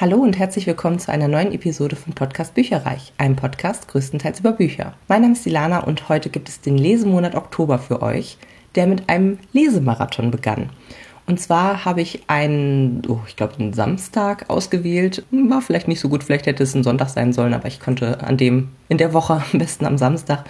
Hallo und herzlich willkommen zu einer neuen Episode von Podcast Bücherreich, einem Podcast größtenteils über Bücher. Mein Name ist Ilana und heute gibt es den Lesemonat Oktober für euch, der mit einem Lesemarathon begann. Und zwar habe ich einen, oh, ich glaube, einen Samstag ausgewählt. War vielleicht nicht so gut, vielleicht hätte es ein Sonntag sein sollen, aber ich konnte an dem, in der Woche, am besten am Samstag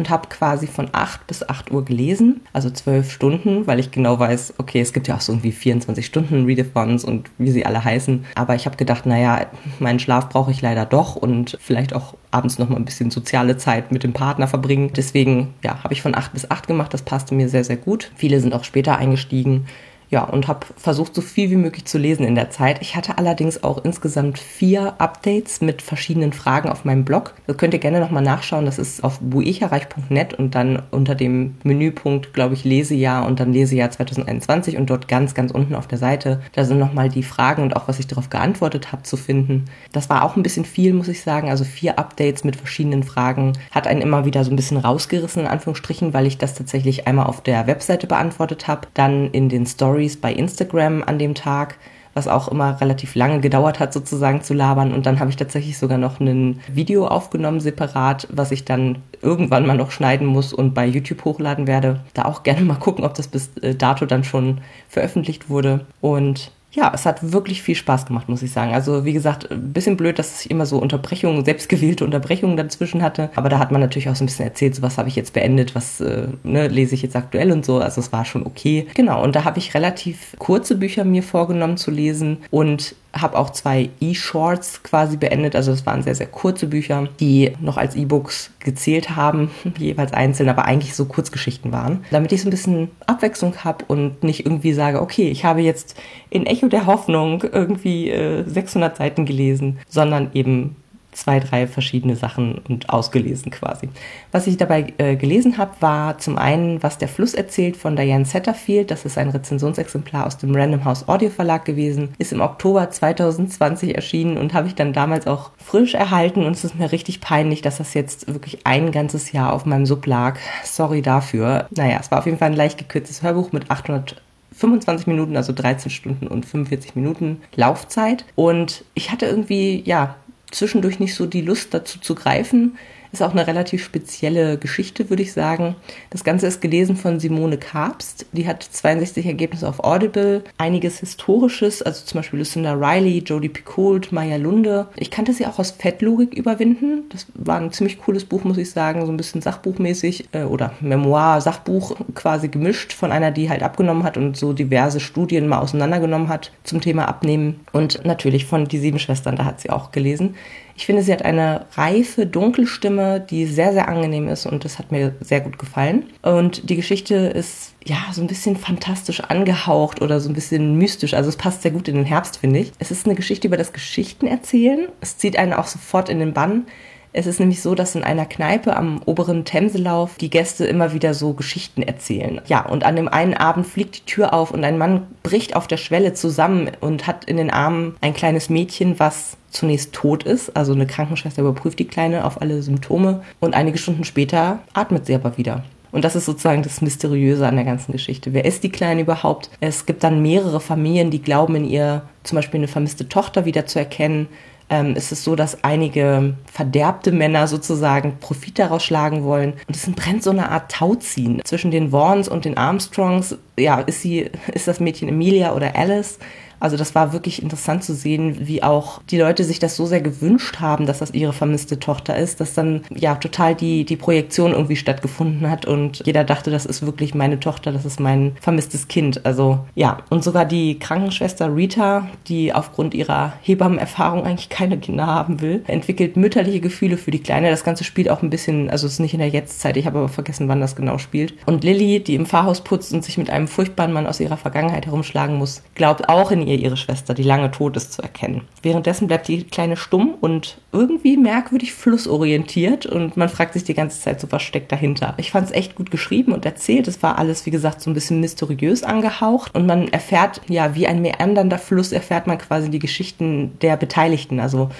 und habe quasi von 8 bis 8 Uhr gelesen, also 12 Stunden, weil ich genau weiß, okay, es gibt ja auch so irgendwie 24 Stunden Readathons und wie sie alle heißen. Aber ich habe gedacht, naja, meinen Schlaf brauche ich leider doch und vielleicht auch abends noch mal ein bisschen soziale Zeit mit dem Partner verbringen. Deswegen, ja, habe ich von 8 bis 8 gemacht. Das passte mir sehr, sehr gut. Viele sind auch später eingestiegen ja, und habe versucht, so viel wie möglich zu lesen in der Zeit. Ich hatte allerdings auch insgesamt vier Updates mit verschiedenen Fragen auf meinem Blog. Das könnt ihr gerne nochmal nachschauen. Das ist auf buecherreich.net und dann unter dem Menüpunkt, glaube ich, Lesejahr und dann Lesejahr 2021 und dort ganz, ganz unten auf der Seite. Da sind nochmal die Fragen und auch, was ich darauf geantwortet habe, zu finden. Das war auch ein bisschen viel, muss ich sagen. Also vier Updates mit verschiedenen Fragen hat einen immer wieder so ein bisschen rausgerissen, in Anführungsstrichen, weil ich das tatsächlich einmal auf der Webseite beantwortet habe, dann in den Stories Stories bei Instagram an dem Tag, was auch immer relativ lange gedauert hat, sozusagen zu labern. Und dann habe ich tatsächlich sogar noch ein Video aufgenommen, separat, was ich dann irgendwann mal noch schneiden muss und bei YouTube hochladen werde. Da auch gerne mal gucken, ob das bis äh, dato dann schon veröffentlicht wurde. Und ja, es hat wirklich viel Spaß gemacht, muss ich sagen. Also wie gesagt, ein bisschen blöd, dass ich immer so Unterbrechungen, selbstgewählte Unterbrechungen dazwischen hatte. Aber da hat man natürlich auch so ein bisschen erzählt, so was habe ich jetzt beendet, was äh, ne, lese ich jetzt aktuell und so. Also es war schon okay. Genau, und da habe ich relativ kurze Bücher mir vorgenommen zu lesen und habe auch zwei E-Shorts quasi beendet. Also es waren sehr, sehr kurze Bücher, die noch als E-Books gezählt haben, jeweils einzeln, aber eigentlich so Kurzgeschichten waren. Damit ich so ein bisschen Abwechslung habe und nicht irgendwie sage, okay, ich habe jetzt in Echo der Hoffnung irgendwie äh, 600 Seiten gelesen, sondern eben zwei, drei verschiedene Sachen und ausgelesen quasi. Was ich dabei äh, gelesen habe, war zum einen, was der Fluss erzählt von Diane Setterfield. Das ist ein Rezensionsexemplar aus dem Random House Audio Verlag gewesen. Ist im Oktober 2020 erschienen und habe ich dann damals auch frisch erhalten und es ist mir richtig peinlich, dass das jetzt wirklich ein ganzes Jahr auf meinem Sub lag. Sorry dafür. Naja, es war auf jeden Fall ein leicht gekürztes Hörbuch mit 800 25 Minuten, also 13 Stunden und 45 Minuten Laufzeit. Und ich hatte irgendwie, ja, zwischendurch nicht so die Lust dazu zu greifen. Ist auch eine relativ spezielle Geschichte, würde ich sagen. Das Ganze ist gelesen von Simone Karpst. Die hat 62 Ergebnisse auf Audible. Einiges Historisches, also zum Beispiel Lucinda Riley, Jodie Picoult, Maya Lunde. Ich kannte sie auch aus Fettlogik überwinden. Das war ein ziemlich cooles Buch, muss ich sagen. So ein bisschen sachbuchmäßig äh, oder Memoir, Sachbuch quasi gemischt von einer, die halt abgenommen hat und so diverse Studien mal auseinandergenommen hat zum Thema Abnehmen. Und natürlich von Die Sieben Schwestern, da hat sie auch gelesen. Ich finde, sie hat eine reife, dunkle Stimme, die sehr, sehr angenehm ist und das hat mir sehr gut gefallen. Und die Geschichte ist ja so ein bisschen fantastisch angehaucht oder so ein bisschen mystisch. Also es passt sehr gut in den Herbst, finde ich. Es ist eine Geschichte über das Geschichtenerzählen. Es zieht einen auch sofort in den Bann. Es ist nämlich so, dass in einer Kneipe am oberen Themselauf die Gäste immer wieder so Geschichten erzählen. Ja, und an dem einen Abend fliegt die Tür auf und ein Mann bricht auf der Schwelle zusammen und hat in den Armen ein kleines Mädchen, was zunächst tot ist. Also eine Krankenschwester überprüft die Kleine auf alle Symptome und einige Stunden später atmet sie aber wieder. Und das ist sozusagen das Mysteriöse an der ganzen Geschichte. Wer ist die Kleine überhaupt? Es gibt dann mehrere Familien, die glauben, in ihr zum Beispiel eine vermisste Tochter wieder zu erkennen. Ähm, ist es so, dass einige verderbte Männer sozusagen Profit daraus schlagen wollen. Und es brennt so eine Art Tauziehen zwischen den Vaughns und den Armstrongs. Ja, ist sie, ist das Mädchen Emilia oder Alice? Also das war wirklich interessant zu sehen, wie auch die Leute sich das so sehr gewünscht haben, dass das ihre vermisste Tochter ist, dass dann ja total die, die Projektion irgendwie stattgefunden hat und jeder dachte, das ist wirklich meine Tochter, das ist mein vermisstes Kind. Also ja, und sogar die Krankenschwester Rita, die aufgrund ihrer Hebammenerfahrung eigentlich keine Kinder haben will, entwickelt mütterliche Gefühle für die Kleine. Das Ganze spielt auch ein bisschen, also es ist nicht in der Jetztzeit, ich habe aber vergessen, wann das genau spielt. Und Lilly, die im Pfarrhaus putzt und sich mit einem furchtbaren Mann aus ihrer Vergangenheit herumschlagen muss, glaubt auch in ihr ihre Schwester, die lange tot ist, zu erkennen. Währenddessen bleibt die Kleine stumm und irgendwie merkwürdig flussorientiert und man fragt sich die ganze Zeit so, was steckt dahinter. Ich fand es echt gut geschrieben und erzählt. Es war alles, wie gesagt, so ein bisschen mysteriös angehaucht und man erfährt, ja, wie ein meandernder Fluss erfährt man quasi die Geschichten der Beteiligten. Also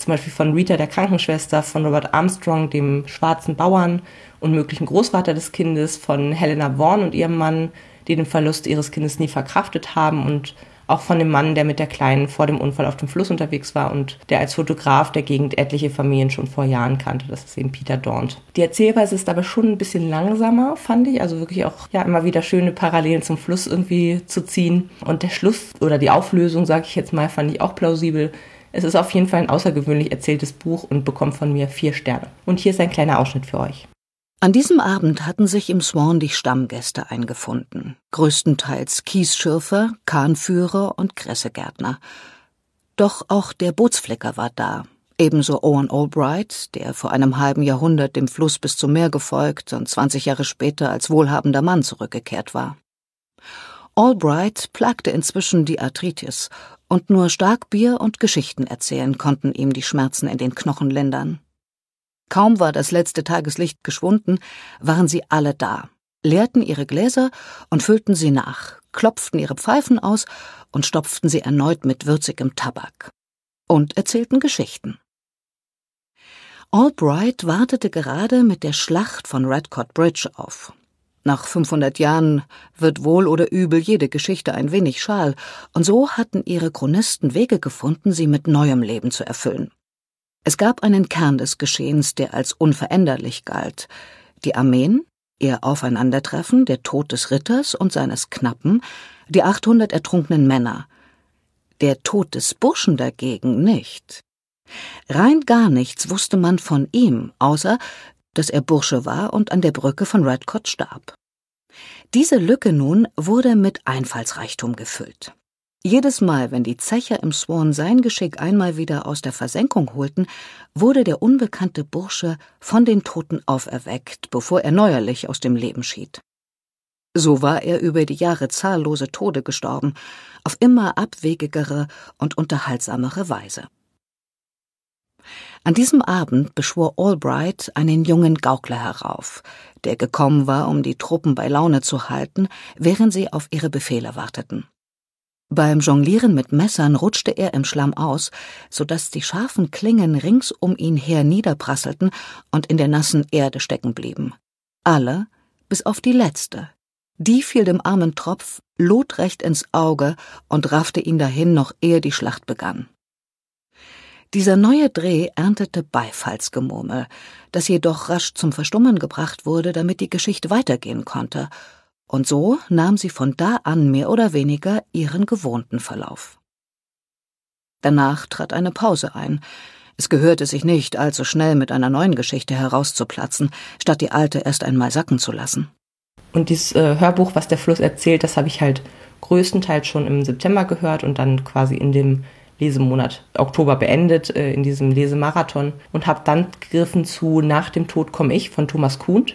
zum Beispiel von Rita, der Krankenschwester, von Robert Armstrong, dem schwarzen Bauern und möglichen Großvater des Kindes, von Helena Vaughan und ihrem Mann, die den Verlust ihres Kindes nie verkraftet haben und auch von dem Mann, der mit der Kleinen vor dem Unfall auf dem Fluss unterwegs war und der als Fotograf der Gegend etliche Familien schon vor Jahren kannte. Das ist eben Peter Daunt. Die Erzählweise ist aber schon ein bisschen langsamer, fand ich. Also wirklich auch ja immer wieder schöne Parallelen zum Fluss irgendwie zu ziehen. Und der Schluss oder die Auflösung, sage ich jetzt mal, fand ich auch plausibel. Es ist auf jeden Fall ein außergewöhnlich erzähltes Buch und bekommt von mir vier Sterne. Und hier ist ein kleiner Ausschnitt für euch. An diesem Abend hatten sich im Swan die Stammgäste eingefunden, größtenteils Kiesschürfer, Kahnführer und Kressegärtner. Doch auch der Bootsflicker war da, ebenso Owen Albright, der vor einem halben Jahrhundert dem Fluss bis zum Meer gefolgt und 20 Jahre später als wohlhabender Mann zurückgekehrt war. Albright plagte inzwischen die Arthritis, und nur Starkbier und Geschichten erzählen konnten ihm die Schmerzen in den Knochen lindern. Kaum war das letzte Tageslicht geschwunden, waren sie alle da, leerten ihre Gläser und füllten sie nach, klopften ihre Pfeifen aus und stopften sie erneut mit würzigem Tabak. Und erzählten Geschichten. Albright wartete gerade mit der Schlacht von Redcott Bridge auf. Nach 500 Jahren wird wohl oder übel jede Geschichte ein wenig schal, und so hatten ihre Chronisten Wege gefunden, sie mit neuem Leben zu erfüllen. Es gab einen Kern des Geschehens, der als unveränderlich galt. Die Armeen, ihr Aufeinandertreffen, der Tod des Ritters und seines Knappen, die 800 ertrunkenen Männer. Der Tod des Burschen dagegen nicht. Rein gar nichts wusste man von ihm, außer, dass er Bursche war und an der Brücke von Redcott starb. Diese Lücke nun wurde mit Einfallsreichtum gefüllt. Jedes Mal, wenn die Zecher im Swan sein Geschick einmal wieder aus der Versenkung holten, wurde der unbekannte Bursche von den Toten auferweckt, bevor er neuerlich aus dem Leben schied. So war er über die Jahre zahllose Tode gestorben, auf immer abwegigere und unterhaltsamere Weise. An diesem Abend beschwor Albright einen jungen Gaukler herauf, der gekommen war, um die Truppen bei Laune zu halten, während sie auf ihre Befehle warteten. Beim Jonglieren mit Messern rutschte er im Schlamm aus, so dass die scharfen Klingen rings um ihn her niederprasselten und in der nassen Erde stecken blieben. Alle, bis auf die letzte. Die fiel dem armen Tropf lotrecht ins Auge und raffte ihn dahin, noch ehe die Schlacht begann. Dieser neue Dreh erntete Beifallsgemurmel, das jedoch rasch zum Verstummen gebracht wurde, damit die Geschichte weitergehen konnte – und so nahm sie von da an mehr oder weniger ihren gewohnten Verlauf. Danach trat eine Pause ein. Es gehörte sich nicht, allzu schnell mit einer neuen Geschichte herauszuplatzen, statt die alte erst einmal sacken zu lassen. Und dieses äh, Hörbuch, was der Fluss erzählt, das habe ich halt größtenteils schon im September gehört und dann quasi in dem Lesemonat Oktober beendet, äh, in diesem Lesemarathon und habe dann gegriffen zu Nach dem Tod komme ich von Thomas Kuhn.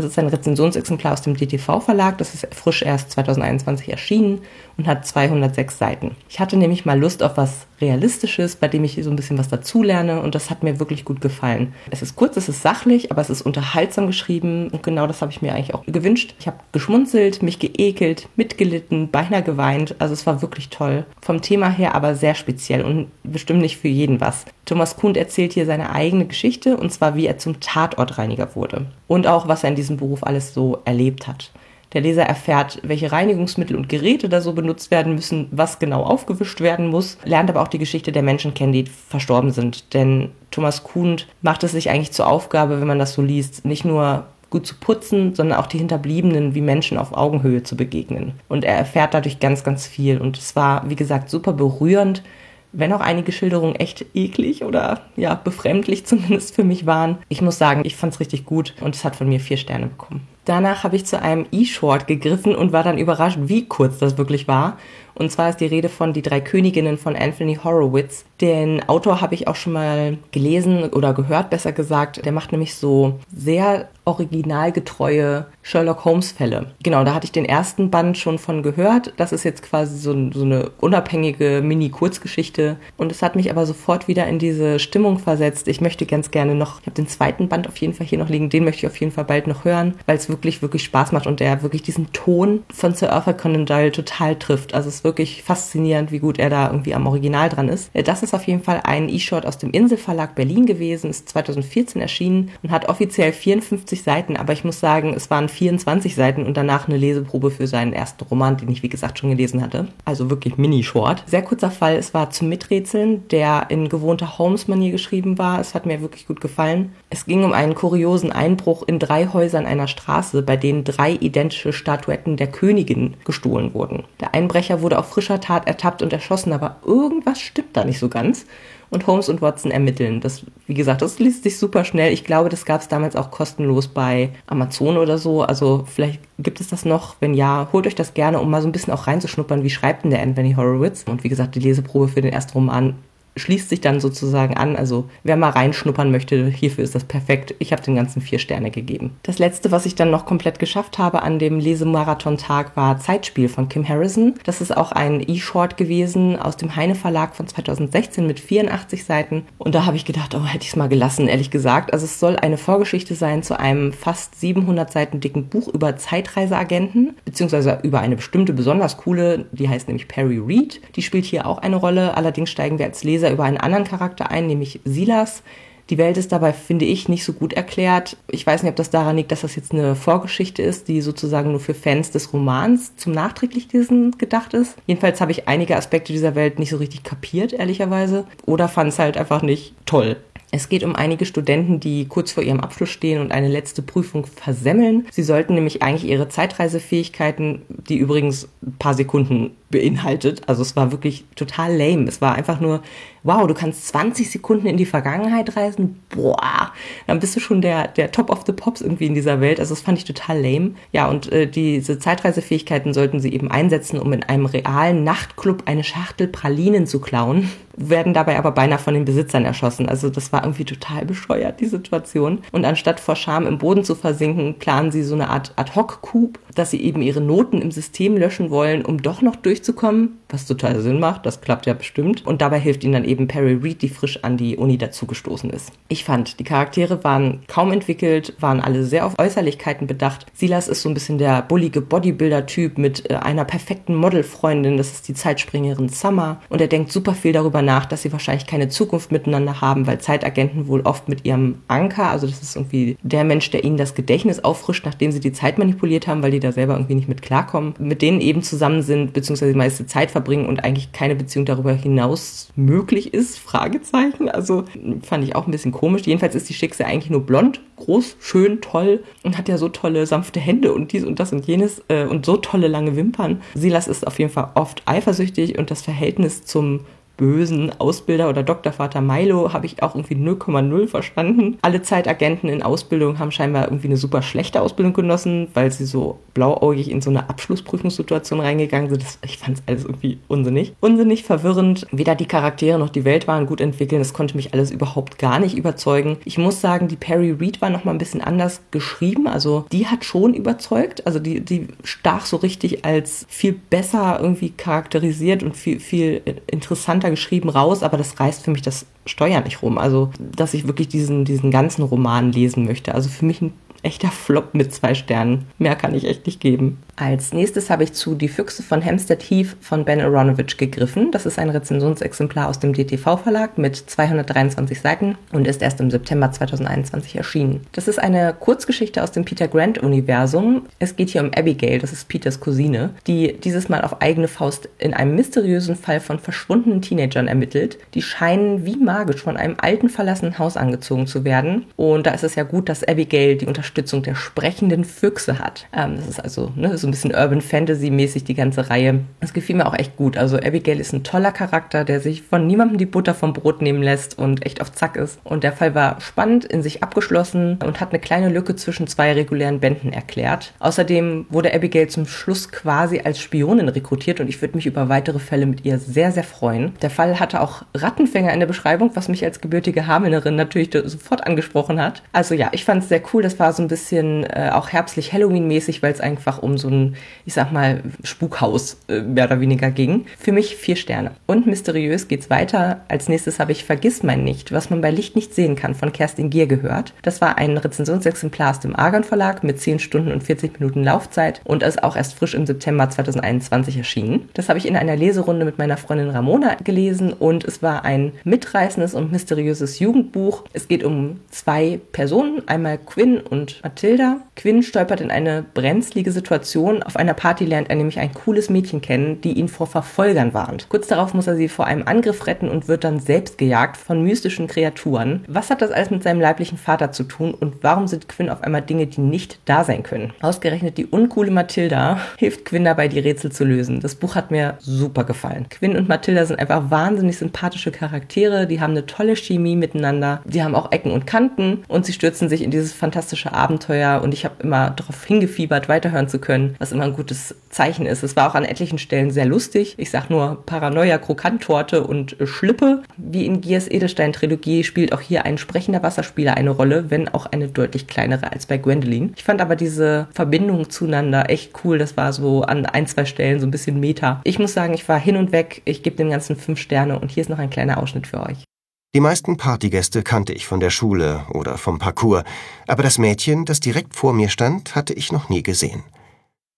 Das ist ein Rezensionsexemplar aus dem DTV-Verlag. Das ist frisch erst 2021 erschienen und hat 206 Seiten. Ich hatte nämlich mal Lust auf was Realistisches, bei dem ich so ein bisschen was dazulerne und das hat mir wirklich gut gefallen. Es ist kurz, es ist sachlich, aber es ist unterhaltsam geschrieben und genau das habe ich mir eigentlich auch gewünscht. Ich habe geschmunzelt, mich geekelt, mitgelitten, beinahe geweint. Also es war wirklich toll. Vom Thema her aber sehr speziell und bestimmt nicht für jeden was. Thomas Kuhn erzählt hier seine eigene Geschichte und zwar wie er zum Tatortreiniger wurde und auch was er in diesem Beruf alles so erlebt hat. Der Leser erfährt, welche Reinigungsmittel und Geräte da so benutzt werden müssen, was genau aufgewischt werden muss, lernt aber auch die Geschichte der Menschen kennen, die verstorben sind. Denn Thomas Kuhn macht es sich eigentlich zur Aufgabe, wenn man das so liest, nicht nur gut zu putzen, sondern auch die Hinterbliebenen wie Menschen auf Augenhöhe zu begegnen. Und er erfährt dadurch ganz, ganz viel. Und es war, wie gesagt, super berührend, wenn auch einige Schilderungen echt eklig oder ja, befremdlich zumindest für mich waren. Ich muss sagen, ich fand es richtig gut und es hat von mir vier Sterne bekommen. Danach habe ich zu einem E-Short gegriffen und war dann überrascht, wie kurz das wirklich war. Und zwar ist die Rede von Die drei Königinnen von Anthony Horowitz. Den Autor habe ich auch schon mal gelesen oder gehört, besser gesagt. Der macht nämlich so sehr originalgetreue Sherlock Holmes Fälle. Genau, da hatte ich den ersten Band schon von gehört. Das ist jetzt quasi so, so eine unabhängige Mini-Kurzgeschichte. Und es hat mich aber sofort wieder in diese Stimmung versetzt. Ich möchte ganz gerne noch, ich habe den zweiten Band auf jeden Fall hier noch liegen, den möchte ich auf jeden Fall bald noch hören, weil es wirklich, wirklich Spaß macht und der wirklich diesen Ton von Sir Arthur Conan Doyle total trifft. Also es ist wirklich faszinierend, wie gut er da irgendwie am Original dran ist. Äh, das ist auf jeden Fall ein E-Short aus dem Inselverlag Berlin gewesen, ist 2014 erschienen und hat offiziell 54 Seiten, aber ich muss sagen, es waren 24 Seiten und danach eine Leseprobe für seinen ersten Roman, den ich wie gesagt schon gelesen hatte. Also wirklich Mini-Short. Sehr kurzer Fall, es war zum Miträtseln, der in gewohnter Holmes-Manier geschrieben war. Es hat mir wirklich gut gefallen. Es ging um einen kuriosen Einbruch in drei Häusern einer Straße, bei denen drei identische Statuetten der Königin gestohlen wurden. Der Einbrecher wurde auf frischer Tat ertappt und erschossen, aber irgendwas stimmt da nicht so ganz und Holmes und Watson ermitteln. Das, wie gesagt, das liest sich super schnell. Ich glaube, das gab es damals auch kostenlos bei Amazon oder so. Also vielleicht gibt es das noch. Wenn ja, holt euch das gerne, um mal so ein bisschen auch reinzuschnuppern, wie schreibt denn der Anthony Horowitz. Und wie gesagt, die Leseprobe für den ersten Roman schließt sich dann sozusagen an. Also wer mal reinschnuppern möchte, hierfür ist das perfekt. Ich habe den ganzen vier Sterne gegeben. Das letzte, was ich dann noch komplett geschafft habe an dem Lesemarathon-Tag, war Zeitspiel von Kim Harrison. Das ist auch ein E-Short gewesen aus dem Heine Verlag von 2016 mit 84 Seiten. Und da habe ich gedacht, oh, hätte ich es mal gelassen, ehrlich gesagt. Also es soll eine Vorgeschichte sein zu einem fast 700 Seiten dicken Buch über Zeitreiseagenten, beziehungsweise über eine bestimmte besonders coole, die heißt nämlich Perry Reed. Die spielt hier auch eine Rolle. Allerdings steigen wir als Leser Leser über einen anderen Charakter ein, nämlich Silas. Die Welt ist dabei, finde ich, nicht so gut erklärt. Ich weiß nicht, ob das daran liegt, dass das jetzt eine Vorgeschichte ist, die sozusagen nur für Fans des Romans zum Nachträglichlesen gedacht ist. Jedenfalls habe ich einige Aspekte dieser Welt nicht so richtig kapiert, ehrlicherweise. Oder fand es halt einfach nicht toll. Es geht um einige Studenten, die kurz vor ihrem Abschluss stehen und eine letzte Prüfung versemmeln. Sie sollten nämlich eigentlich ihre Zeitreisefähigkeiten, die übrigens ein paar Sekunden beinhaltet, also es war wirklich total lame. Es war einfach nur, wow, du kannst 20 Sekunden in die Vergangenheit reisen, boah, dann bist du schon der, der Top of the Pops irgendwie in dieser Welt. Also das fand ich total lame. Ja, und äh, diese Zeitreisefähigkeiten sollten sie eben einsetzen, um in einem realen Nachtclub eine Schachtel Pralinen zu klauen werden dabei aber beinahe von den Besitzern erschossen. Also das war irgendwie total bescheuert, die Situation. Und anstatt vor Scham im Boden zu versinken, planen sie so eine Art Ad-Hoc-Coup, dass sie eben ihre Noten im System löschen wollen, um doch noch durchzukommen, was total Sinn macht. Das klappt ja bestimmt. Und dabei hilft ihnen dann eben Perry Reed, die frisch an die Uni dazugestoßen ist. Ich fand, die Charaktere waren kaum entwickelt, waren alle sehr auf Äußerlichkeiten bedacht. Silas ist so ein bisschen der bullige Bodybuilder-Typ mit äh, einer perfekten Modelfreundin. Das ist die Zeitspringerin Summer. Und er denkt super viel darüber nach, dass sie wahrscheinlich keine Zukunft miteinander haben, weil Zeitagenten wohl oft mit ihrem Anker, also das ist irgendwie der Mensch, der ihnen das Gedächtnis auffrischt, nachdem sie die Zeit manipuliert haben, weil die da selber irgendwie nicht mit klarkommen, mit denen eben zusammen sind, beziehungsweise die meiste Zeit verbringen und eigentlich keine Beziehung darüber hinaus möglich ist, Fragezeichen. Also fand ich auch ein bisschen komisch. Jedenfalls ist die Schicksal eigentlich nur blond, groß, schön, toll und hat ja so tolle sanfte Hände und dies und das und jenes äh, und so tolle lange Wimpern. Silas ist auf jeden Fall oft eifersüchtig und das Verhältnis zum bösen Ausbilder oder Doktorvater Milo habe ich auch irgendwie 0,0 verstanden. Alle Zeitagenten in Ausbildung haben scheinbar irgendwie eine super schlechte Ausbildung genossen, weil sie so blauäugig in so eine Abschlussprüfungssituation reingegangen sind. Das, ich fand es alles irgendwie unsinnig. Unsinnig, verwirrend. Weder die Charaktere noch die Welt waren gut entwickelt. Das konnte mich alles überhaupt gar nicht überzeugen. Ich muss sagen, die Perry Reed war noch mal ein bisschen anders geschrieben. Also die hat schon überzeugt. Also die, die stach so richtig als viel besser irgendwie charakterisiert und viel, viel interessanter geschrieben raus, aber das reißt für mich das Steuer nicht rum. Also, dass ich wirklich diesen, diesen ganzen Roman lesen möchte. Also für mich ein echter Flop mit zwei Sternen. Mehr kann ich echt nicht geben. Als nächstes habe ich zu Die Füchse von Hampstead Heath von Ben Aronovich gegriffen. Das ist ein Rezensionsexemplar aus dem DTV-Verlag mit 223 Seiten und ist erst im September 2021 erschienen. Das ist eine Kurzgeschichte aus dem Peter Grant-Universum. Es geht hier um Abigail, das ist Peters Cousine, die dieses Mal auf eigene Faust in einem mysteriösen Fall von verschwundenen Teenagern ermittelt. Die scheinen wie magisch von einem alten verlassenen Haus angezogen zu werden. Und da ist es ja gut, dass Abigail die Unterstützung der sprechenden Füchse hat. Ähm, das ist also ne, so ein bisschen Urban Fantasy-mäßig die ganze Reihe. Das gefiel mir auch echt gut. Also Abigail ist ein toller Charakter, der sich von niemandem die Butter vom Brot nehmen lässt und echt auf Zack ist. Und der Fall war spannend, in sich abgeschlossen und hat eine kleine Lücke zwischen zwei regulären Bänden erklärt. Außerdem wurde Abigail zum Schluss quasi als Spionin rekrutiert und ich würde mich über weitere Fälle mit ihr sehr, sehr freuen. Der Fall hatte auch Rattenfänger in der Beschreibung, was mich als gebürtige Hamelnerin natürlich sofort angesprochen hat. Also ja, ich fand es sehr cool. Das war war so ein bisschen äh, auch herbstlich Halloween-mäßig, weil es einfach um so ein, ich sag mal, Spukhaus äh, mehr oder weniger ging. Für mich vier Sterne. Und mysteriös geht's weiter. Als nächstes habe ich Vergiss mein nicht, was man bei Licht nicht sehen kann, von Kerstin Gier gehört. Das war ein Rezensionsexemplar aus dem Argon Verlag mit 10 Stunden und 40 Minuten Laufzeit und ist auch erst frisch im September 2021 erschienen. Das habe ich in einer Leserunde mit meiner Freundin Ramona gelesen und es war ein mitreißendes und mysteriöses Jugendbuch. Es geht um zwei Personen, einmal Quinn und Mathilda. Quinn stolpert in eine brenzlige Situation. Auf einer Party lernt er nämlich ein cooles Mädchen kennen, die ihn vor Verfolgern warnt. Kurz darauf muss er sie vor einem Angriff retten und wird dann selbst gejagt von mystischen Kreaturen. Was hat das alles mit seinem leiblichen Vater zu tun und warum sind Quinn auf einmal Dinge, die nicht da sein können? Ausgerechnet die uncoole Mathilda hilft Quinn dabei, die Rätsel zu lösen. Das Buch hat mir super gefallen. Quinn und Mathilda sind einfach wahnsinnig sympathische Charaktere, die haben eine tolle Chemie miteinander, die haben auch Ecken und Kanten und sie stürzen sich in dieses fantastische Abenteuer und ich habe immer darauf hingefiebert, weiterhören zu können, was immer ein gutes Zeichen ist. Es war auch an etlichen Stellen sehr lustig. Ich sag nur Paranoia, Krokanttorte und Schlippe. Wie in Giers Edelstein-Trilogie spielt auch hier ein sprechender Wasserspieler eine Rolle, wenn auch eine deutlich kleinere als bei Gwendolyn. Ich fand aber diese Verbindung zueinander echt cool. Das war so an ein, zwei Stellen so ein bisschen Meta. Ich muss sagen, ich war hin und weg. Ich gebe dem Ganzen fünf Sterne und hier ist noch ein kleiner Ausschnitt für euch. Die meisten Partygäste kannte ich von der Schule oder vom Parcours, aber das Mädchen, das direkt vor mir stand, hatte ich noch nie gesehen.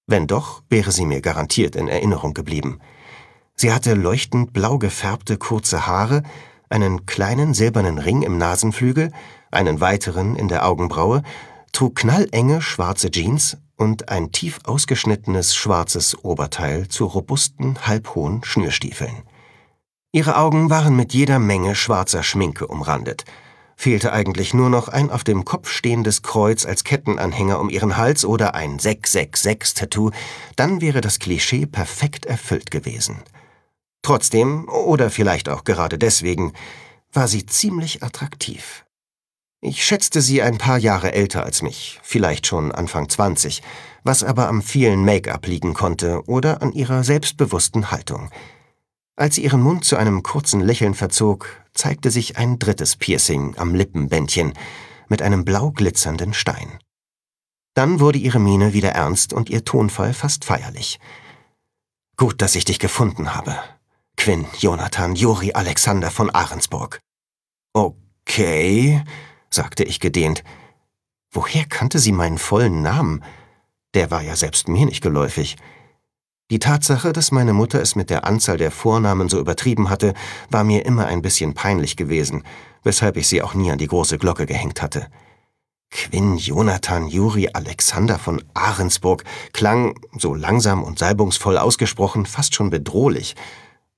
Wenn doch, wäre sie mir garantiert in Erinnerung geblieben. Sie hatte leuchtend blau gefärbte kurze Haare, einen kleinen silbernen Ring im Nasenflügel, einen weiteren in der Augenbraue, trug knallenge schwarze Jeans und ein tief ausgeschnittenes schwarzes Oberteil zu robusten, halbhohen Schnürstiefeln. Ihre Augen waren mit jeder Menge schwarzer Schminke umrandet. Fehlte eigentlich nur noch ein auf dem Kopf stehendes Kreuz als Kettenanhänger um ihren Hals oder ein 666-Tattoo, dann wäre das Klischee perfekt erfüllt gewesen. Trotzdem, oder vielleicht auch gerade deswegen, war sie ziemlich attraktiv. Ich schätzte sie ein paar Jahre älter als mich, vielleicht schon Anfang 20, was aber am vielen Make-up liegen konnte oder an ihrer selbstbewussten Haltung – als sie ihren Mund zu einem kurzen Lächeln verzog, zeigte sich ein drittes Piercing am Lippenbändchen mit einem blau glitzernden Stein. Dann wurde ihre Miene wieder ernst und ihr Tonfall fast feierlich. Gut, dass ich dich gefunden habe. Quinn, Jonathan, Juri, Alexander von Ahrensburg. Okay, sagte ich gedehnt. Woher kannte sie meinen vollen Namen? Der war ja selbst mir nicht geläufig. Die Tatsache, dass meine Mutter es mit der Anzahl der Vornamen so übertrieben hatte, war mir immer ein bisschen peinlich gewesen, weshalb ich sie auch nie an die große Glocke gehängt hatte. Quinn Jonathan Juri Alexander von Ahrensburg klang, so langsam und salbungsvoll ausgesprochen, fast schon bedrohlich,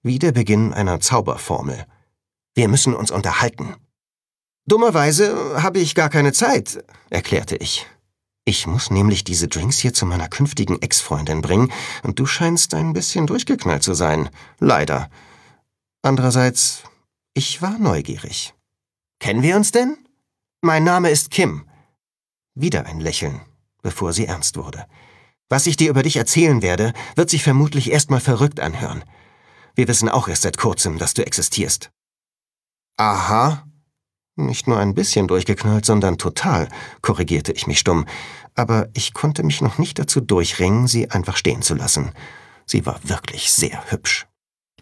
wie der Beginn einer Zauberformel. Wir müssen uns unterhalten. Dummerweise habe ich gar keine Zeit, erklärte ich. Ich muss nämlich diese Drinks hier zu meiner künftigen Ex-Freundin bringen, und du scheinst ein bisschen durchgeknallt zu sein. Leider. Andererseits, ich war neugierig. Kennen wir uns denn? Mein Name ist Kim. Wieder ein Lächeln, bevor sie ernst wurde. Was ich dir über dich erzählen werde, wird sich vermutlich erstmal verrückt anhören. Wir wissen auch erst seit kurzem, dass du existierst. Aha, nicht nur ein bisschen durchgeknallt, sondern total, korrigierte ich mich stumm, aber ich konnte mich noch nicht dazu durchringen, sie einfach stehen zu lassen. Sie war wirklich sehr hübsch.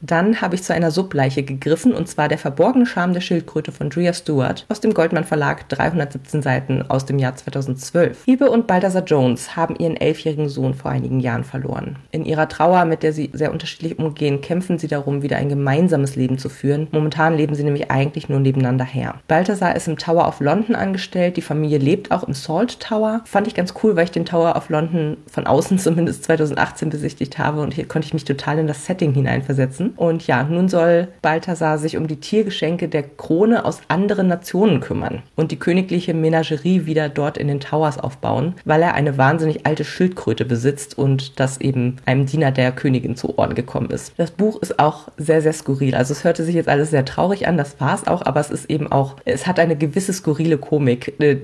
Dann habe ich zu einer Subleiche gegriffen, und zwar der verborgene Charme der Schildkröte von Julia Stewart aus dem Goldmann Verlag, 317 Seiten aus dem Jahr 2012. Hebe und Balthasar Jones haben ihren elfjährigen Sohn vor einigen Jahren verloren. In ihrer Trauer, mit der sie sehr unterschiedlich umgehen, kämpfen sie darum, wieder ein gemeinsames Leben zu führen. Momentan leben sie nämlich eigentlich nur nebeneinander her. Balthasar ist im Tower of London angestellt, die Familie lebt auch im Salt Tower. Fand ich ganz cool, weil ich den Tower of London von außen zumindest 2018 besichtigt habe und hier konnte ich mich total in das Setting hineinversetzen. Und ja, nun soll Balthasar sich um die Tiergeschenke der Krone aus anderen Nationen kümmern und die königliche Menagerie wieder dort in den Towers aufbauen, weil er eine wahnsinnig alte Schildkröte besitzt und das eben einem Diener der Königin zu Ohren gekommen ist. Das Buch ist auch sehr, sehr skurril. Also es hörte sich jetzt alles sehr traurig an, das war es auch, aber es ist eben auch, es hat eine gewisse skurrile Komik, äh,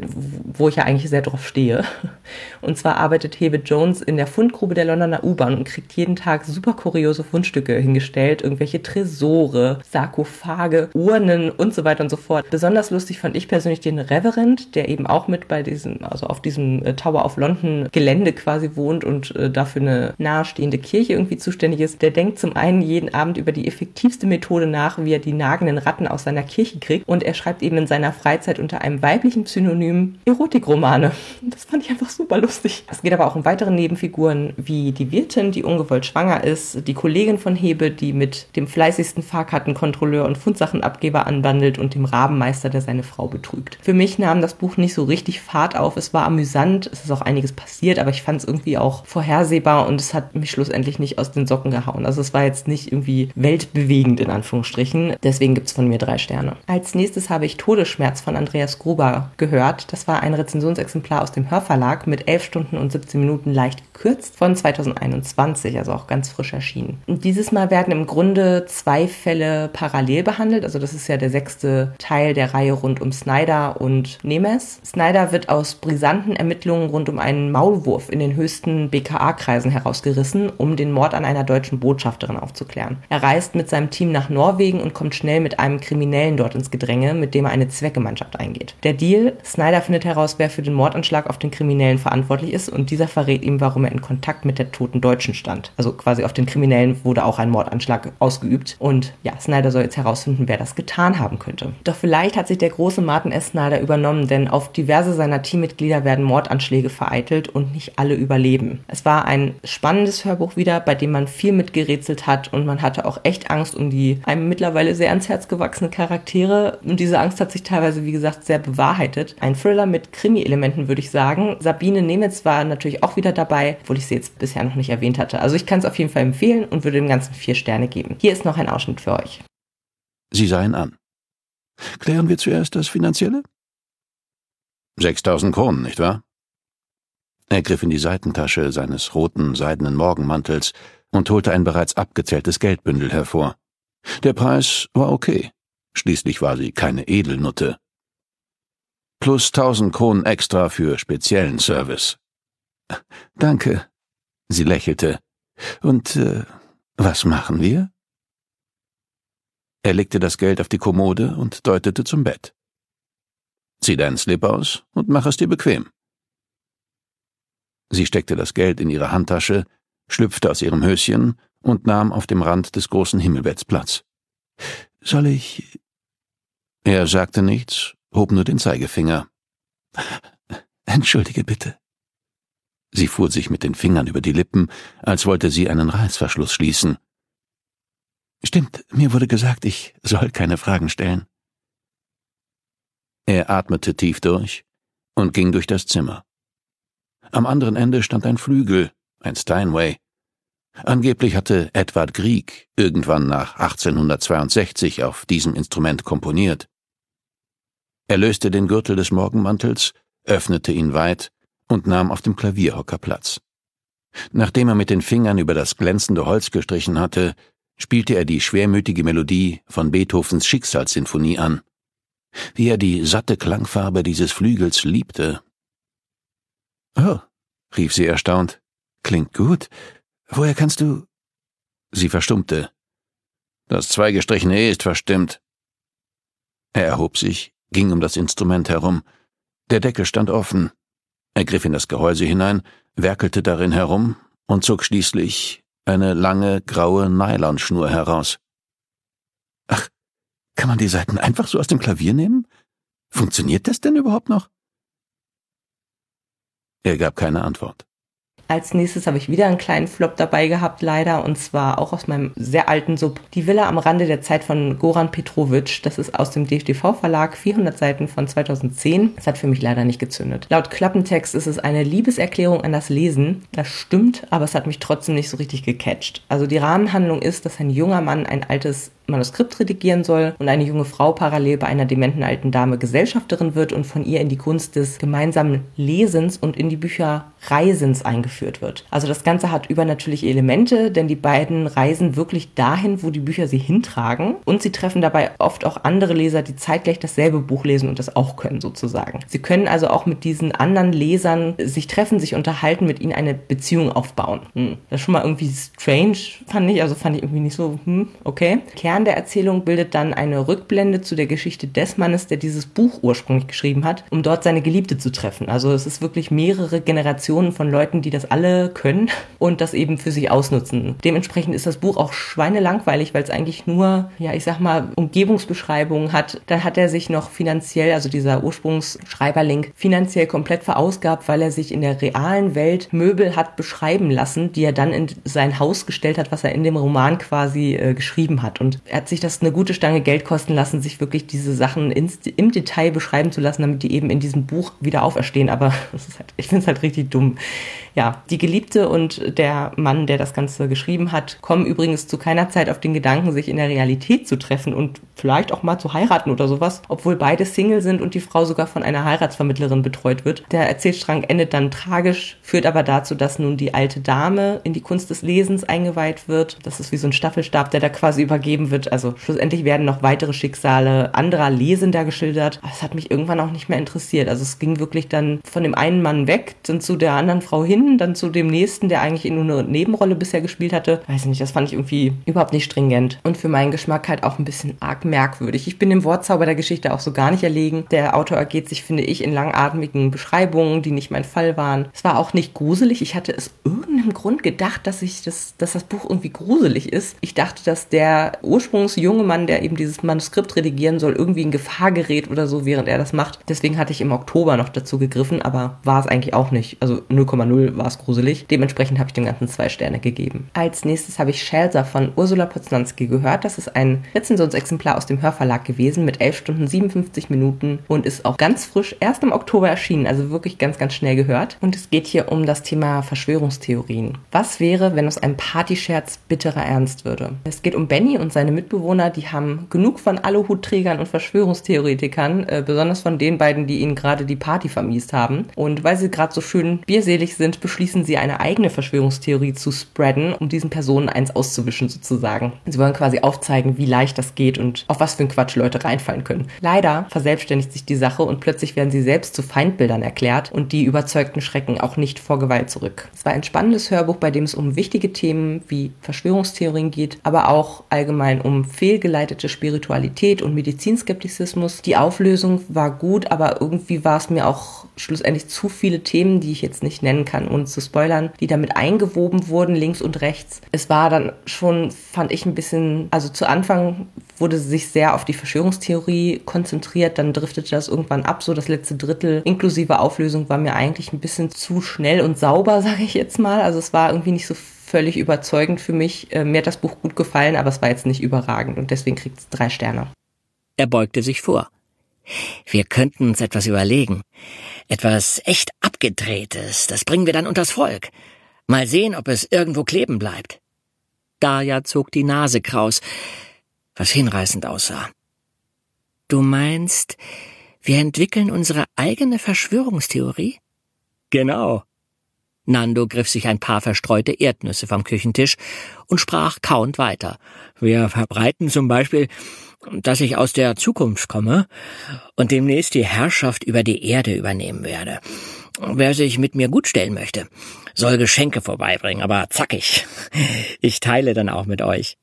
wo ich ja eigentlich sehr drauf stehe. Und zwar arbeitet Hebe Jones in der Fundgrube der Londoner U-Bahn und kriegt jeden Tag super kuriose Fundstücke hingestellt Welt, irgendwelche Tresore, Sarkophage, Urnen und so weiter und so fort. Besonders lustig fand ich persönlich den Reverend, der eben auch mit bei diesem, also auf diesem äh, Tower of London Gelände quasi wohnt und äh, dafür eine nahestehende Kirche irgendwie zuständig ist. Der denkt zum einen jeden Abend über die effektivste Methode nach, wie er die nagenden Ratten aus seiner Kirche kriegt und er schreibt eben in seiner Freizeit unter einem weiblichen Pseudonym Erotikromane. Das fand ich einfach super lustig. Es geht aber auch um weitere Nebenfiguren wie die Wirtin, die ungewollt schwanger ist, die Kollegin von Hebe, die mit dem fleißigsten Fahrkartenkontrolleur und Fundsachenabgeber anbandelt und dem Rabenmeister, der seine Frau betrügt. Für mich nahm das Buch nicht so richtig Fahrt auf. Es war amüsant, es ist auch einiges passiert, aber ich fand es irgendwie auch vorhersehbar und es hat mich schlussendlich nicht aus den Socken gehauen. Also es war jetzt nicht irgendwie weltbewegend in Anführungsstrichen. Deswegen gibt es von mir drei Sterne. Als nächstes habe ich Todesschmerz von Andreas Gruber gehört. Das war ein Rezensionsexemplar aus dem Hörverlag mit 11 Stunden und 17 Minuten leicht gekürzt von 2021, also auch ganz frisch erschienen. Und dieses Mal werden im Grunde zwei Fälle parallel behandelt. Also das ist ja der sechste Teil der Reihe rund um Snyder und Nemes. Snyder wird aus brisanten Ermittlungen rund um einen Maulwurf in den höchsten BKA-Kreisen herausgerissen, um den Mord an einer deutschen Botschafterin aufzuklären. Er reist mit seinem Team nach Norwegen und kommt schnell mit einem Kriminellen dort ins Gedränge, mit dem er eine Zweckgemeinschaft eingeht. Der Deal, Snyder findet heraus, wer für den Mordanschlag auf den Kriminellen verantwortlich ist und dieser verrät ihm, warum er in Kontakt mit der toten Deutschen stand. Also quasi auf den Kriminellen wurde auch ein Mordanschlag ausgeübt und ja, Snyder soll jetzt herausfinden, wer das getan haben könnte. Doch vielleicht hat sich der große Martin S. Snyder übernommen, denn auf diverse seiner Teammitglieder werden Mordanschläge vereitelt und nicht alle überleben. Es war ein spannendes Hörbuch wieder, bei dem man viel mitgerätselt hat und man hatte auch echt Angst um die einem mittlerweile sehr ans Herz gewachsene Charaktere und diese Angst hat sich teilweise, wie gesagt, sehr bewahrheitet. Ein Thriller mit Krimi-Elementen, würde ich sagen. Sabine Nemetz war natürlich auch wieder dabei, obwohl ich sie jetzt bisher noch nicht erwähnt hatte. Also ich kann es auf jeden Fall empfehlen und würde dem Ganzen vier Sterne geben. Hier ist noch ein Ausschnitt für euch. Sie sah ihn an. Klären wir zuerst das Finanzielle? 6000 Kronen, nicht wahr? Er griff in die Seitentasche seines roten, seidenen Morgenmantels und holte ein bereits abgezähltes Geldbündel hervor. Der Preis war okay. Schließlich war sie keine Edelnutte. Plus tausend Kronen extra für speziellen Service. Danke. Sie lächelte. Und äh, was machen wir? Er legte das Geld auf die Kommode und deutete zum Bett. Zieh deinen Slip aus und mach es dir bequem. Sie steckte das Geld in ihre Handtasche, schlüpfte aus ihrem Höschen und nahm auf dem Rand des großen Himmelbetts Platz. Soll ich. Er sagte nichts, hob nur den Zeigefinger. Entschuldige bitte. Sie fuhr sich mit den Fingern über die Lippen, als wollte sie einen Reißverschluss schließen. Stimmt, mir wurde gesagt, ich soll keine Fragen stellen. Er atmete tief durch und ging durch das Zimmer. Am anderen Ende stand ein Flügel, ein Steinway. Angeblich hatte Edward Grieg irgendwann nach 1862 auf diesem Instrument komponiert. Er löste den Gürtel des Morgenmantels, öffnete ihn weit und nahm auf dem Klavierhocker Platz. Nachdem er mit den Fingern über das glänzende Holz gestrichen hatte, spielte er die schwermütige Melodie von Beethovens Schicksalssinfonie an. Wie er die satte Klangfarbe dieses Flügels liebte. Oh, rief sie erstaunt. Klingt gut. Woher kannst du? Sie verstummte. Das zweigestrichene E ist verstimmt. Er erhob sich, ging um das Instrument herum. Der Deckel stand offen. Er griff in das Gehäuse hinein, werkelte darin herum und zog schließlich eine lange graue Nylonschnur heraus. Ach, kann man die Saiten einfach so aus dem Klavier nehmen? Funktioniert das denn überhaupt noch? Er gab keine Antwort. Als nächstes habe ich wieder einen kleinen Flop dabei gehabt, leider, und zwar auch aus meinem sehr alten Sub. Die Villa am Rande der Zeit von Goran Petrovic. Das ist aus dem DFTV-Verlag, 400 Seiten von 2010. Das hat für mich leider nicht gezündet. Laut Klappentext ist es eine Liebeserklärung an das Lesen. Das stimmt, aber es hat mich trotzdem nicht so richtig gecatcht. Also die Rahmenhandlung ist, dass ein junger Mann ein altes Manuskript redigieren soll und eine junge Frau parallel bei einer dementen alten Dame Gesellschafterin wird und von ihr in die Kunst des gemeinsamen Lesens und in die Bücher Reisens eingeführt wird. Also das Ganze hat übernatürliche Elemente, denn die beiden reisen wirklich dahin, wo die Bücher sie hintragen und sie treffen dabei oft auch andere Leser, die zeitgleich dasselbe Buch lesen und das auch können sozusagen. Sie können also auch mit diesen anderen Lesern sich treffen, sich unterhalten, mit ihnen eine Beziehung aufbauen. Hm. Das ist schon mal irgendwie strange, fand ich, also fand ich irgendwie nicht so, hm, okay. Kern der Erzählung bildet dann eine Rückblende zu der Geschichte des Mannes, der dieses Buch ursprünglich geschrieben hat, um dort seine Geliebte zu treffen. Also es ist wirklich mehrere Generationen von Leuten, die das alle können und das eben für sich ausnutzen. Dementsprechend ist das Buch auch schweinelangweilig, weil es eigentlich nur, ja, ich sag mal, Umgebungsbeschreibungen hat. Dann hat er sich noch finanziell, also dieser Ursprungsschreiberlink, finanziell komplett verausgabt, weil er sich in der realen Welt Möbel hat beschreiben lassen, die er dann in sein Haus gestellt hat, was er in dem Roman quasi äh, geschrieben hat. Und hat sich das eine gute Stange Geld kosten lassen, sich wirklich diese Sachen ins, im Detail beschreiben zu lassen, damit die eben in diesem Buch wieder auferstehen. Aber halt, ich finde es halt richtig dumm dumm. Ja, die Geliebte und der Mann, der das Ganze geschrieben hat, kommen übrigens zu keiner Zeit auf den Gedanken, sich in der Realität zu treffen und vielleicht auch mal zu heiraten oder sowas, obwohl beide Single sind und die Frau sogar von einer Heiratsvermittlerin betreut wird. Der Erzählstrang endet dann tragisch, führt aber dazu, dass nun die alte Dame in die Kunst des Lesens eingeweiht wird. Das ist wie so ein Staffelstab, der da quasi übergeben wird. Also schlussendlich werden noch weitere Schicksale anderer Lesender geschildert. Es hat mich irgendwann auch nicht mehr interessiert. Also es ging wirklich dann von dem einen Mann weg, dann zu der anderen Frau hin, dann zu dem nächsten, der eigentlich nur eine Nebenrolle bisher gespielt hatte. Weiß nicht, das fand ich irgendwie überhaupt nicht stringent. Und für meinen Geschmack halt auch ein bisschen arg merkwürdig. Ich bin dem Wortzauber der Geschichte auch so gar nicht erlegen. Der Autor ergeht sich, finde ich, in langatmigen Beschreibungen, die nicht mein Fall waren. Es war auch nicht gruselig. Ich hatte es irgendeinem Grund gedacht, dass ich das, dass das Buch irgendwie gruselig ist. Ich dachte, dass der ursprungsjunge Mann, der eben dieses Manuskript redigieren soll, irgendwie in Gefahr gerät oder so, während er das macht. Deswegen hatte ich im Oktober noch dazu gegriffen, aber war es eigentlich auch nicht. Also 0,0 war es gruselig. Dementsprechend habe ich dem Ganzen zwei Sterne gegeben. Als nächstes habe ich Shelter von Ursula Poznanski gehört. Das ist ein Rezensionsexemplar aus dem Hörverlag gewesen mit 11 Stunden 57 Minuten und ist auch ganz frisch erst im Oktober erschienen, also wirklich ganz, ganz schnell gehört. Und es geht hier um das Thema Verschwörungstheorien. Was wäre, wenn aus einem Partyscherz bitterer Ernst würde? Es geht um Benny und seine Mitbewohner, die haben genug von Aluhutträgern und Verschwörungstheoretikern, äh, besonders von den beiden, die ihnen gerade die Party vermiest haben. Und weil sie gerade so schön bierselig sind, beschließen sie eine eigene Verschwörungstheorie zu spreaden, um diesen Personen eins auszuwischen sozusagen. Sie wollen quasi aufzeigen, wie leicht das geht und auf was für ein Quatsch Leute reinfallen können. Leider verselbstständigt sich die Sache und plötzlich werden sie selbst zu Feindbildern erklärt und die überzeugten Schrecken auch nicht vor Gewalt zurück. Es war ein spannendes Hörbuch, bei dem es um wichtige Themen wie Verschwörungstheorien geht, aber auch allgemein um fehlgeleitete Spiritualität und Medizinskeptizismus. Die Auflösung war gut, aber irgendwie war es mir auch schlussendlich zu viele Themen, die ich jetzt nicht nennen kann, ohne zu spoilern, die damit eingewoben wurden, links und rechts. Es war dann schon, fand ich ein bisschen, also zu Anfang wurde sich sehr auf die Verschwörungstheorie konzentriert, dann driftete das irgendwann ab, so das letzte Drittel inklusive Auflösung war mir eigentlich ein bisschen zu schnell und sauber, sage ich jetzt mal. Also es war irgendwie nicht so völlig überzeugend für mich. Äh, mir hat das Buch gut gefallen, aber es war jetzt nicht überragend und deswegen kriegt es drei Sterne. Er beugte sich vor. Wir könnten uns etwas überlegen. Etwas echt abgedrehtes, das bringen wir dann unters Volk. Mal sehen, ob es irgendwo kleben bleibt. Daja zog die Nase kraus, was hinreißend aussah. Du meinst, wir entwickeln unsere eigene Verschwörungstheorie? Genau. Nando griff sich ein paar verstreute Erdnüsse vom Küchentisch und sprach kauend weiter. Wir verbreiten zum Beispiel, dass ich aus der Zukunft komme und demnächst die Herrschaft über die Erde übernehmen werde. Wer sich mit mir gut stellen möchte, soll Geschenke vorbeibringen, aber zackig. Ich teile dann auch mit euch.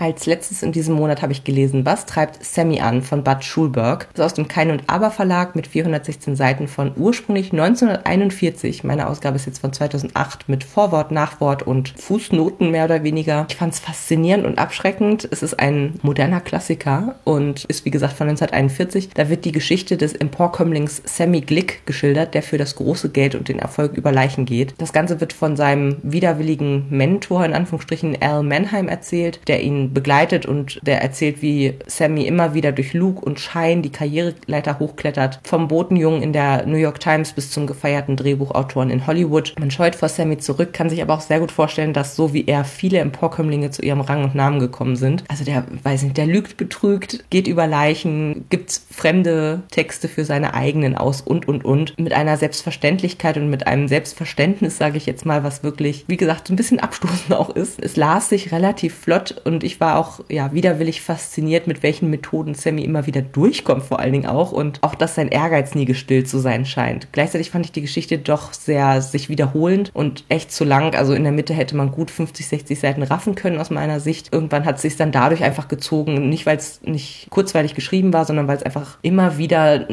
Als letztes in diesem Monat habe ich gelesen, was treibt Sammy an von Bud Schulberg. Das ist aus dem Kein und Aber Verlag mit 416 Seiten von ursprünglich 1941. Meine Ausgabe ist jetzt von 2008 mit Vorwort, Nachwort und Fußnoten mehr oder weniger. Ich fand es faszinierend und abschreckend. Es ist ein moderner Klassiker und ist wie gesagt von 1941. Da wird die Geschichte des Emporkömmlings Sammy Glick geschildert, der für das große Geld und den Erfolg über Leichen geht. Das Ganze wird von seinem widerwilligen Mentor in Anführungsstrichen Al Mannheim erzählt, der ihn begleitet und der erzählt, wie Sammy immer wieder durch Luke und Shine die Karriereleiter hochklettert. Vom Botenjungen in der New York Times bis zum gefeierten Drehbuchautoren in Hollywood. Man scheut vor Sammy zurück, kann sich aber auch sehr gut vorstellen, dass so wie er viele Emporkömmlinge zu ihrem Rang und Namen gekommen sind. Also der, weiß nicht, der lügt, betrügt, geht über Leichen, gibt fremde Texte für seine eigenen aus und und und. Mit einer Selbstverständlichkeit und mit einem Selbstverständnis, sage ich jetzt mal, was wirklich, wie gesagt, so ein bisschen abstoßend auch ist. Es las sich relativ flott und ich war auch, ja, widerwillig fasziniert, mit welchen Methoden Sammy immer wieder durchkommt, vor allen Dingen auch. Und auch, dass sein Ehrgeiz nie gestillt zu sein scheint. Gleichzeitig fand ich die Geschichte doch sehr sich wiederholend und echt zu lang. Also in der Mitte hätte man gut 50, 60 Seiten raffen können aus meiner Sicht. Irgendwann hat es sich dann dadurch einfach gezogen, nicht weil es nicht kurzweilig geschrieben war, sondern weil es einfach immer wieder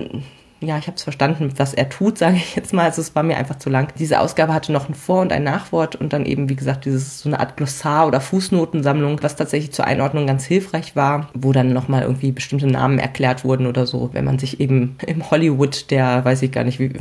ja, ich habe es verstanden, was er tut, sage ich jetzt mal. Also es war mir einfach zu lang. Diese Ausgabe hatte noch ein Vor- und ein Nachwort und dann eben, wie gesagt, dieses so eine Art Glossar oder Fußnotensammlung, was tatsächlich zur Einordnung ganz hilfreich war, wo dann nochmal irgendwie bestimmte Namen erklärt wurden oder so, wenn man sich eben im Hollywood der, weiß ich gar nicht, wie,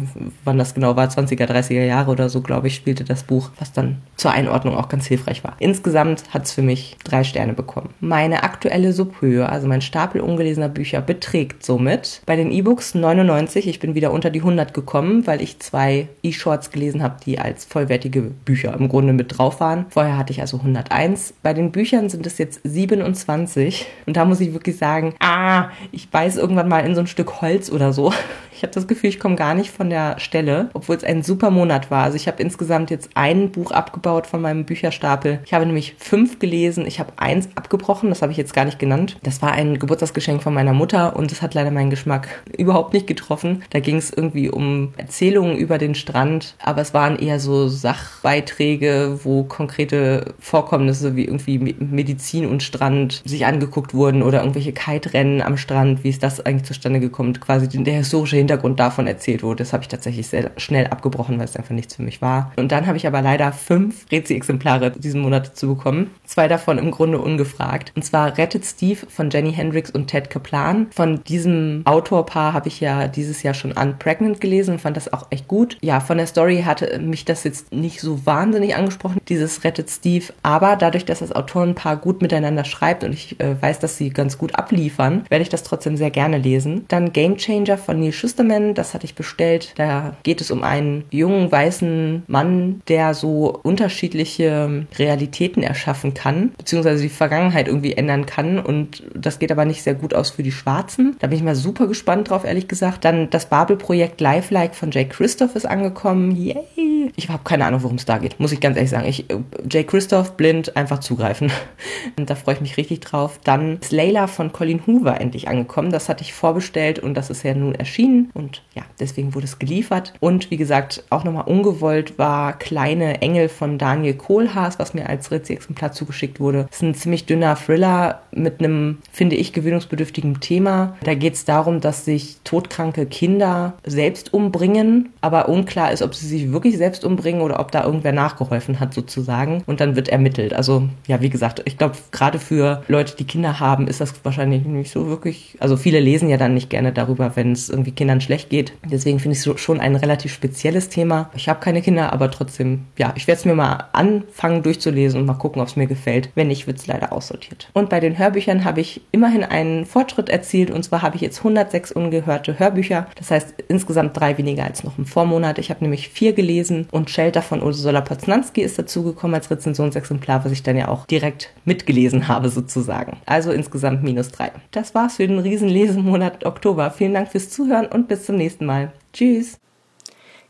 wann das genau war, 20er, 30er Jahre oder so, glaube ich, spielte das Buch, was dann zur Einordnung auch ganz hilfreich war. Insgesamt hat es für mich drei Sterne bekommen. Meine aktuelle Subhöhe, also mein Stapel ungelesener Bücher, beträgt somit bei den E-Books 99 99. Ich bin wieder unter die 100 gekommen, weil ich zwei E-Shorts gelesen habe, die als vollwertige Bücher im Grunde mit drauf waren. Vorher hatte ich also 101. Bei den Büchern sind es jetzt 27. Und da muss ich wirklich sagen, ah, ich beiß irgendwann mal in so ein Stück Holz oder so. Ich habe das Gefühl, ich komme gar nicht von der Stelle, obwohl es ein super Monat war. Also ich habe insgesamt jetzt ein Buch abgebaut von meinem Bücherstapel. Ich habe nämlich fünf gelesen. Ich habe eins abgebrochen, das habe ich jetzt gar nicht genannt. Das war ein Geburtstagsgeschenk von meiner Mutter und das hat leider meinen Geschmack überhaupt nicht getroffen. Da ging es irgendwie um Erzählungen über den Strand, aber es waren eher so Sachbeiträge, wo konkrete Vorkommnisse wie irgendwie Medizin und Strand sich angeguckt wurden oder irgendwelche Kite-Rennen am Strand, wie ist das eigentlich zustande gekommen, quasi der historische Hintergrund davon erzählt wurde. Das habe ich tatsächlich sehr schnell abgebrochen, weil es einfach nichts für mich war. Und dann habe ich aber leider fünf Rezi-Exemplare diesen Monat dazu bekommen. Zwei davon im Grunde ungefragt. Und zwar Rettet Steve von Jenny Hendricks und Ted Kaplan. Von diesem Autorpaar habe ich ja dieses Jahr schon Unpregnant gelesen und fand das auch echt gut. Ja, von der Story hatte mich das jetzt nicht so wahnsinnig angesprochen, dieses Rettet Steve. Aber dadurch, dass das Autorenpaar gut miteinander schreibt und ich äh, weiß, dass sie ganz gut abliefern, werde ich das trotzdem sehr gerne lesen. Dann Game Changer von Neil Schuster Testament, das hatte ich bestellt. Da geht es um einen jungen weißen Mann, der so unterschiedliche Realitäten erschaffen kann, beziehungsweise die Vergangenheit irgendwie ändern kann. Und das geht aber nicht sehr gut aus für die Schwarzen. Da bin ich mal super gespannt drauf, ehrlich gesagt. Dann das Babel-Projekt Lifelike von Jay Christoph ist angekommen. Yay! Ich habe keine Ahnung, worum es da geht, muss ich ganz ehrlich sagen. Ich, äh, Jay Christoph blind, einfach zugreifen. Und da freue ich mich richtig drauf. Dann ist Layla von Colin Hoover endlich angekommen. Das hatte ich vorbestellt und das ist ja nun erschienen. Und ja, deswegen wurde es geliefert. Und wie gesagt, auch nochmal ungewollt war Kleine Engel von Daniel Kohlhaas, was mir als Ritzi-Exemplar zugeschickt wurde. Das ist ein ziemlich dünner Thriller mit einem, finde ich, gewöhnungsbedürftigen Thema. Da geht es darum, dass sich todkranke Kinder selbst umbringen, aber unklar ist, ob sie sich wirklich selbst umbringen oder ob da irgendwer nachgeholfen hat sozusagen. Und dann wird ermittelt. Also ja, wie gesagt, ich glaube, gerade für Leute, die Kinder haben, ist das wahrscheinlich nicht so wirklich. Also viele lesen ja dann nicht gerne darüber, wenn es irgendwie Kindern schlecht geht. Deswegen finde ich es schon ein relativ spezielles Thema. Ich habe keine Kinder, aber trotzdem, ja, ich werde es mir mal anfangen durchzulesen und mal gucken, ob es mir gefällt. Wenn nicht, wird es leider aussortiert. Und bei den Hörbüchern habe ich immerhin einen Fortschritt erzielt und zwar habe ich jetzt 106 ungehörte Hörbücher. Das heißt insgesamt drei weniger als noch im Vormonat. Ich habe nämlich vier gelesen und Shelter von Ursula Poznanski ist dazugekommen als Rezensionsexemplar, was ich dann ja auch direkt mitgelesen habe sozusagen. Also insgesamt minus drei. Das war's für den Riesenlesemonat Oktober. Vielen Dank fürs Zuhören und bis zum nächsten Mal. Tschüss.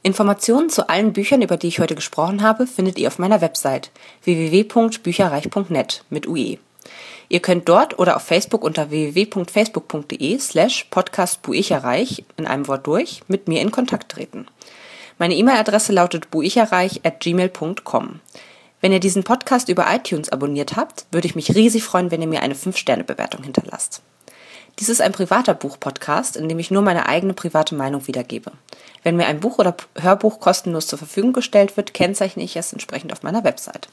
Informationen zu allen Büchern, über die ich heute gesprochen habe, findet ihr auf meiner Website www.bücherreich.net mit UE. Ihr könnt dort oder auf Facebook unter www.facebook.de slash podcastbuicherreich in einem Wort durch mit mir in Kontakt treten. Meine E-Mail-Adresse lautet buicherreich at gmail.com. Wenn ihr diesen Podcast über iTunes abonniert habt, würde ich mich riesig freuen, wenn ihr mir eine 5-Sterne-Bewertung hinterlasst. Dies ist ein privater Buch-Podcast, in dem ich nur meine eigene private Meinung wiedergebe. Wenn mir ein Buch oder Hörbuch kostenlos zur Verfügung gestellt wird, kennzeichne ich es entsprechend auf meiner Website.